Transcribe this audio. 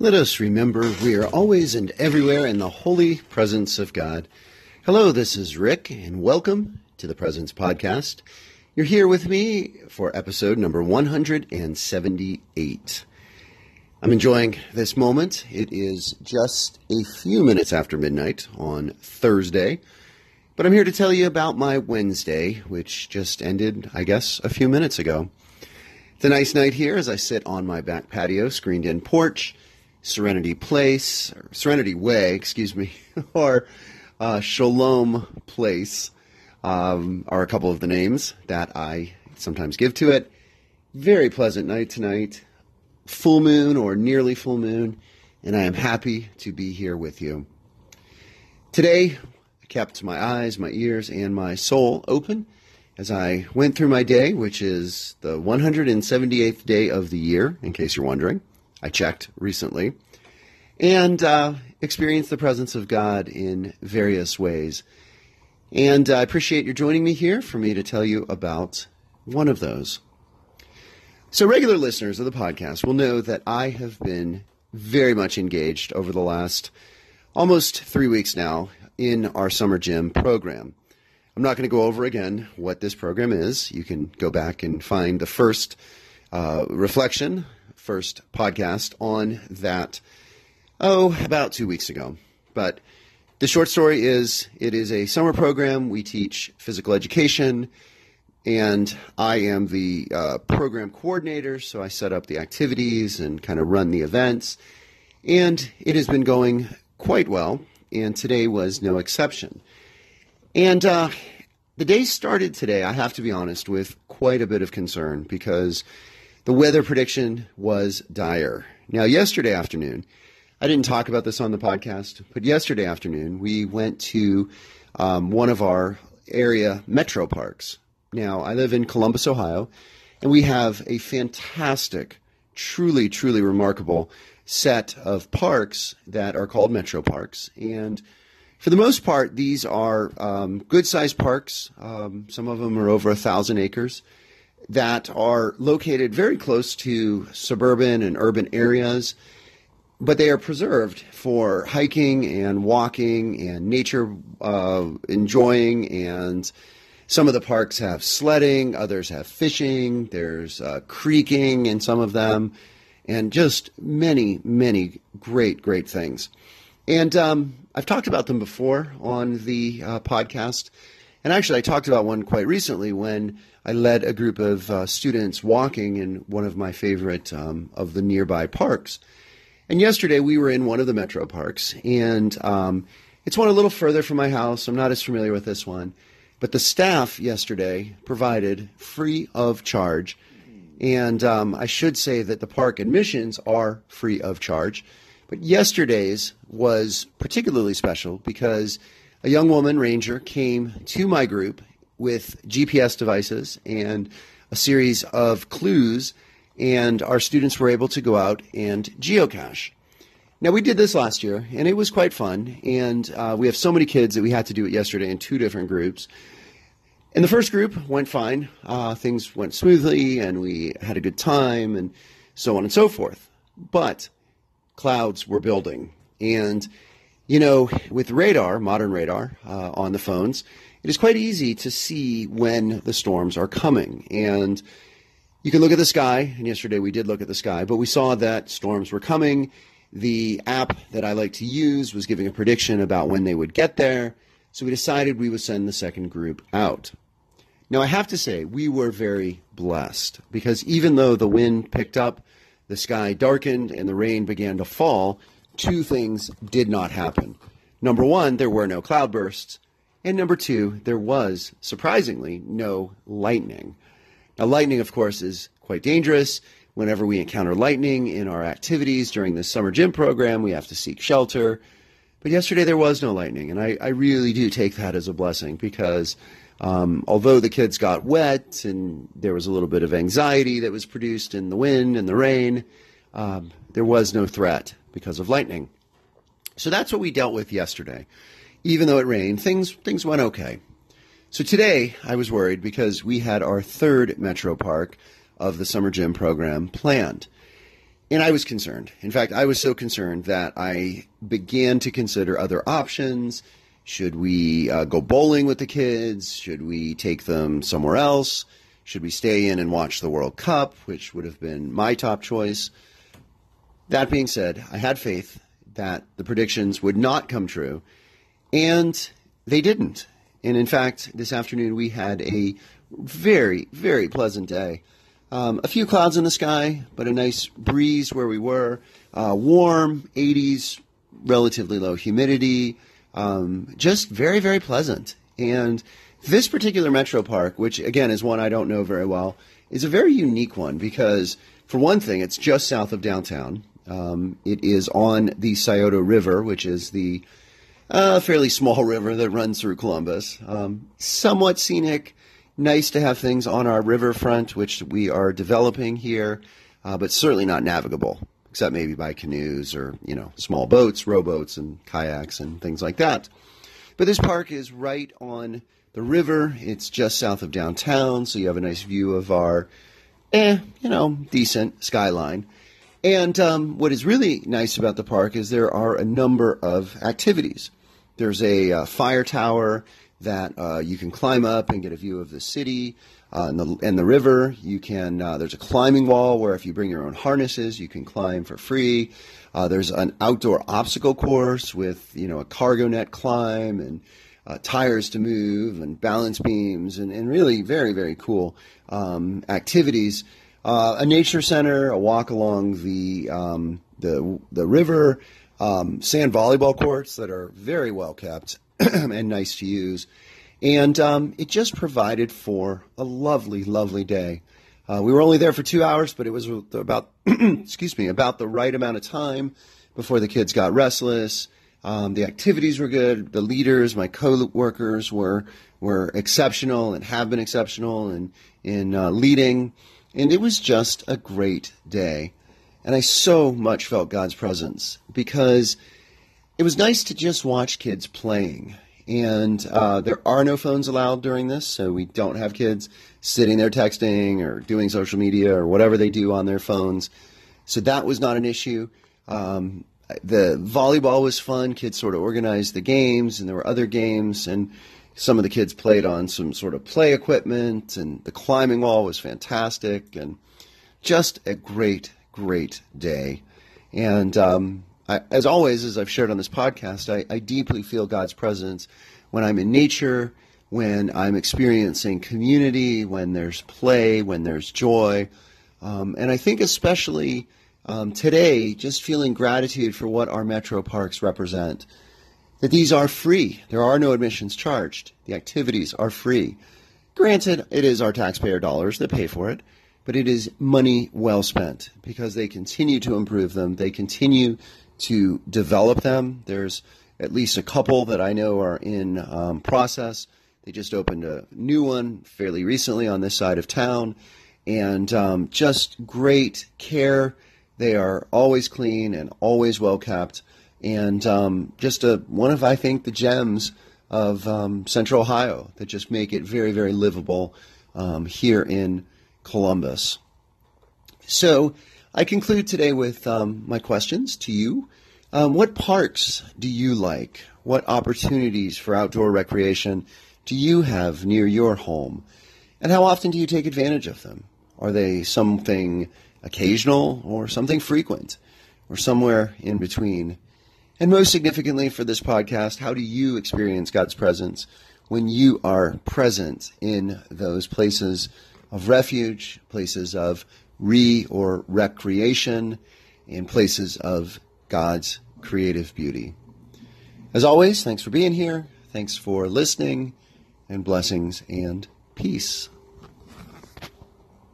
Let us remember we are always and everywhere in the holy presence of God. Hello, this is Rick, and welcome to the Presence Podcast. You're here with me for episode number 178. I'm enjoying this moment. It is just a few minutes after midnight on Thursday, but I'm here to tell you about my Wednesday, which just ended, I guess, a few minutes ago. It's a nice night here as I sit on my back patio, screened in porch Serenity Place, or Serenity Way, excuse me, or uh, Shalom Place um, are a couple of the names that I sometimes give to it. Very pleasant night tonight, full moon or nearly full moon, and I am happy to be here with you. Today, I kept my eyes, my ears, and my soul open as I went through my day, which is the 178th day of the year, in case you're wondering. I checked recently, and uh, experienced the presence of God in various ways. And I appreciate your joining me here for me to tell you about one of those. So, regular listeners of the podcast will know that I have been very much engaged over the last almost three weeks now in our summer gym program. I'm not going to go over again what this program is. You can go back and find the first uh, reflection first podcast on that, oh, about two weeks ago. But the short story is it is a summer program. We teach physical education, and I am the uh, program coordinator, so I set up the activities and kind of run the events. And it has been going quite well, and today was no exception. And uh, the day started today, I have to be honest, with quite a bit of concern because the weather prediction was dire. Now, yesterday afternoon, I didn't talk about this on the podcast, but yesterday afternoon, we went to um, one of our area metro parks. Now, I live in Columbus, Ohio, and we have a fantastic, truly, truly remarkable set of parks that are called metro parks. And for the most part, these are um, good sized parks. Um, some of them are over a thousand acres that are located very close to suburban and urban areas, but they are preserved for hiking and walking and nature uh, enjoying. And some of the parks have sledding, others have fishing, there's uh, creeking in some of them, and just many, many great, great things. And um, I've talked about them before on the uh, podcast. And actually, I talked about one quite recently when I led a group of uh, students walking in one of my favorite um, of the nearby parks. And yesterday we were in one of the metro parks, and um, it's one a little further from my house. I'm not as familiar with this one, but the staff yesterday provided free of charge. And um, I should say that the park admissions are free of charge. But yesterday's was particularly special because a young woman ranger came to my group with GPS devices and a series of clues, and our students were able to go out and geocache. Now, we did this last year, and it was quite fun. And uh, we have so many kids that we had to do it yesterday in two different groups. And the first group went fine. Uh, things went smoothly, and we had a good time, and so on and so forth. But clouds were building. And, you know, with radar, modern radar uh, on the phones, it is quite easy to see when the storms are coming. And you can look at the sky, and yesterday we did look at the sky, but we saw that storms were coming. The app that I like to use was giving a prediction about when they would get there, so we decided we would send the second group out. Now, I have to say, we were very blessed because even though the wind picked up, the sky darkened, and the rain began to fall, two things did not happen. Number one, there were no cloudbursts. And number two, there was, surprisingly, no lightning. Now, lightning, of course, is quite dangerous. Whenever we encounter lightning in our activities during the summer gym program, we have to seek shelter. But yesterday there was no lightning, and I, I really do take that as a blessing because um, although the kids got wet and there was a little bit of anxiety that was produced in the wind and the rain, um, there was no threat because of lightning. So that's what we dealt with yesterday even though it rained, things things went okay. So today I was worried because we had our third Metro Park of the summer gym program planned. and I was concerned. In fact, I was so concerned that I began to consider other options. Should we uh, go bowling with the kids? Should we take them somewhere else? Should we stay in and watch the World Cup, which would have been my top choice? That being said, I had faith that the predictions would not come true, and they didn't. And in fact, this afternoon we had a very, very pleasant day. Um, a few clouds in the sky, but a nice breeze where we were. Uh, warm, 80s, relatively low humidity. Um, just very, very pleasant. And this particular metro park, which again is one I don't know very well, is a very unique one because, for one thing, it's just south of downtown. Um, it is on the Scioto River, which is the uh, fairly small river that runs through Columbus. Um, somewhat scenic, nice to have things on our riverfront, which we are developing here, uh, but certainly not navigable, except maybe by canoes or you know small boats, rowboats, and kayaks and things like that. But this park is right on the river. It's just south of downtown, so you have a nice view of our, eh, you know, decent skyline. And um, what is really nice about the park is there are a number of activities. There's a uh, fire tower that uh, you can climb up and get a view of the city uh, and, the, and the river. You can. Uh, there's a climbing wall where if you bring your own harnesses, you can climb for free. Uh, there's an outdoor obstacle course with you know a cargo net climb and uh, tires to move and balance beams and, and really very very cool um, activities. Uh, a nature center, a walk along the um, the the river, um, sand volleyball courts that are very well kept and nice to use. And um, it just provided for a lovely, lovely day. Uh, we were only there for two hours, but it was about, excuse me, about the right amount of time before the kids got restless. Um, the activities were good. The leaders, my co-workers, were were exceptional and have been exceptional in in uh, leading, and it was just a great day. And I so much felt God's presence because it was nice to just watch kids playing. And uh, there are no phones allowed during this, so we don't have kids sitting there texting or doing social media or whatever they do on their phones. So that was not an issue. Um, the volleyball was fun. Kids sort of organized the games, and there were other games, and some of the kids played on some sort of play equipment, and the climbing wall was fantastic, and just a great, great day. And um, I, as always, as I've shared on this podcast, I, I deeply feel God's presence when I'm in nature, when I'm experiencing community, when there's play, when there's joy. Um, and I think especially um, today, just feeling gratitude for what our metro parks represent. That these are free. There are no admissions charged. The activities are free. Granted, it is our taxpayer dollars that pay for it, but it is money well spent because they continue to improve them. They continue to develop them. There's at least a couple that I know are in um, process. They just opened a new one fairly recently on this side of town, and um, just great care. They are always clean and always well kept, and um, just a one of I think the gems of um, Central Ohio that just make it very very livable um, here in Columbus. So I conclude today with um, my questions to you. Um, what parks do you like? What opportunities for outdoor recreation do you have near your home? And how often do you take advantage of them? Are they something occasional or something frequent or somewhere in between? And most significantly for this podcast, how do you experience God's presence when you are present in those places of refuge, places of re or recreation, in places of God's creative beauty. As always, thanks for being here. Thanks for listening, and blessings and peace.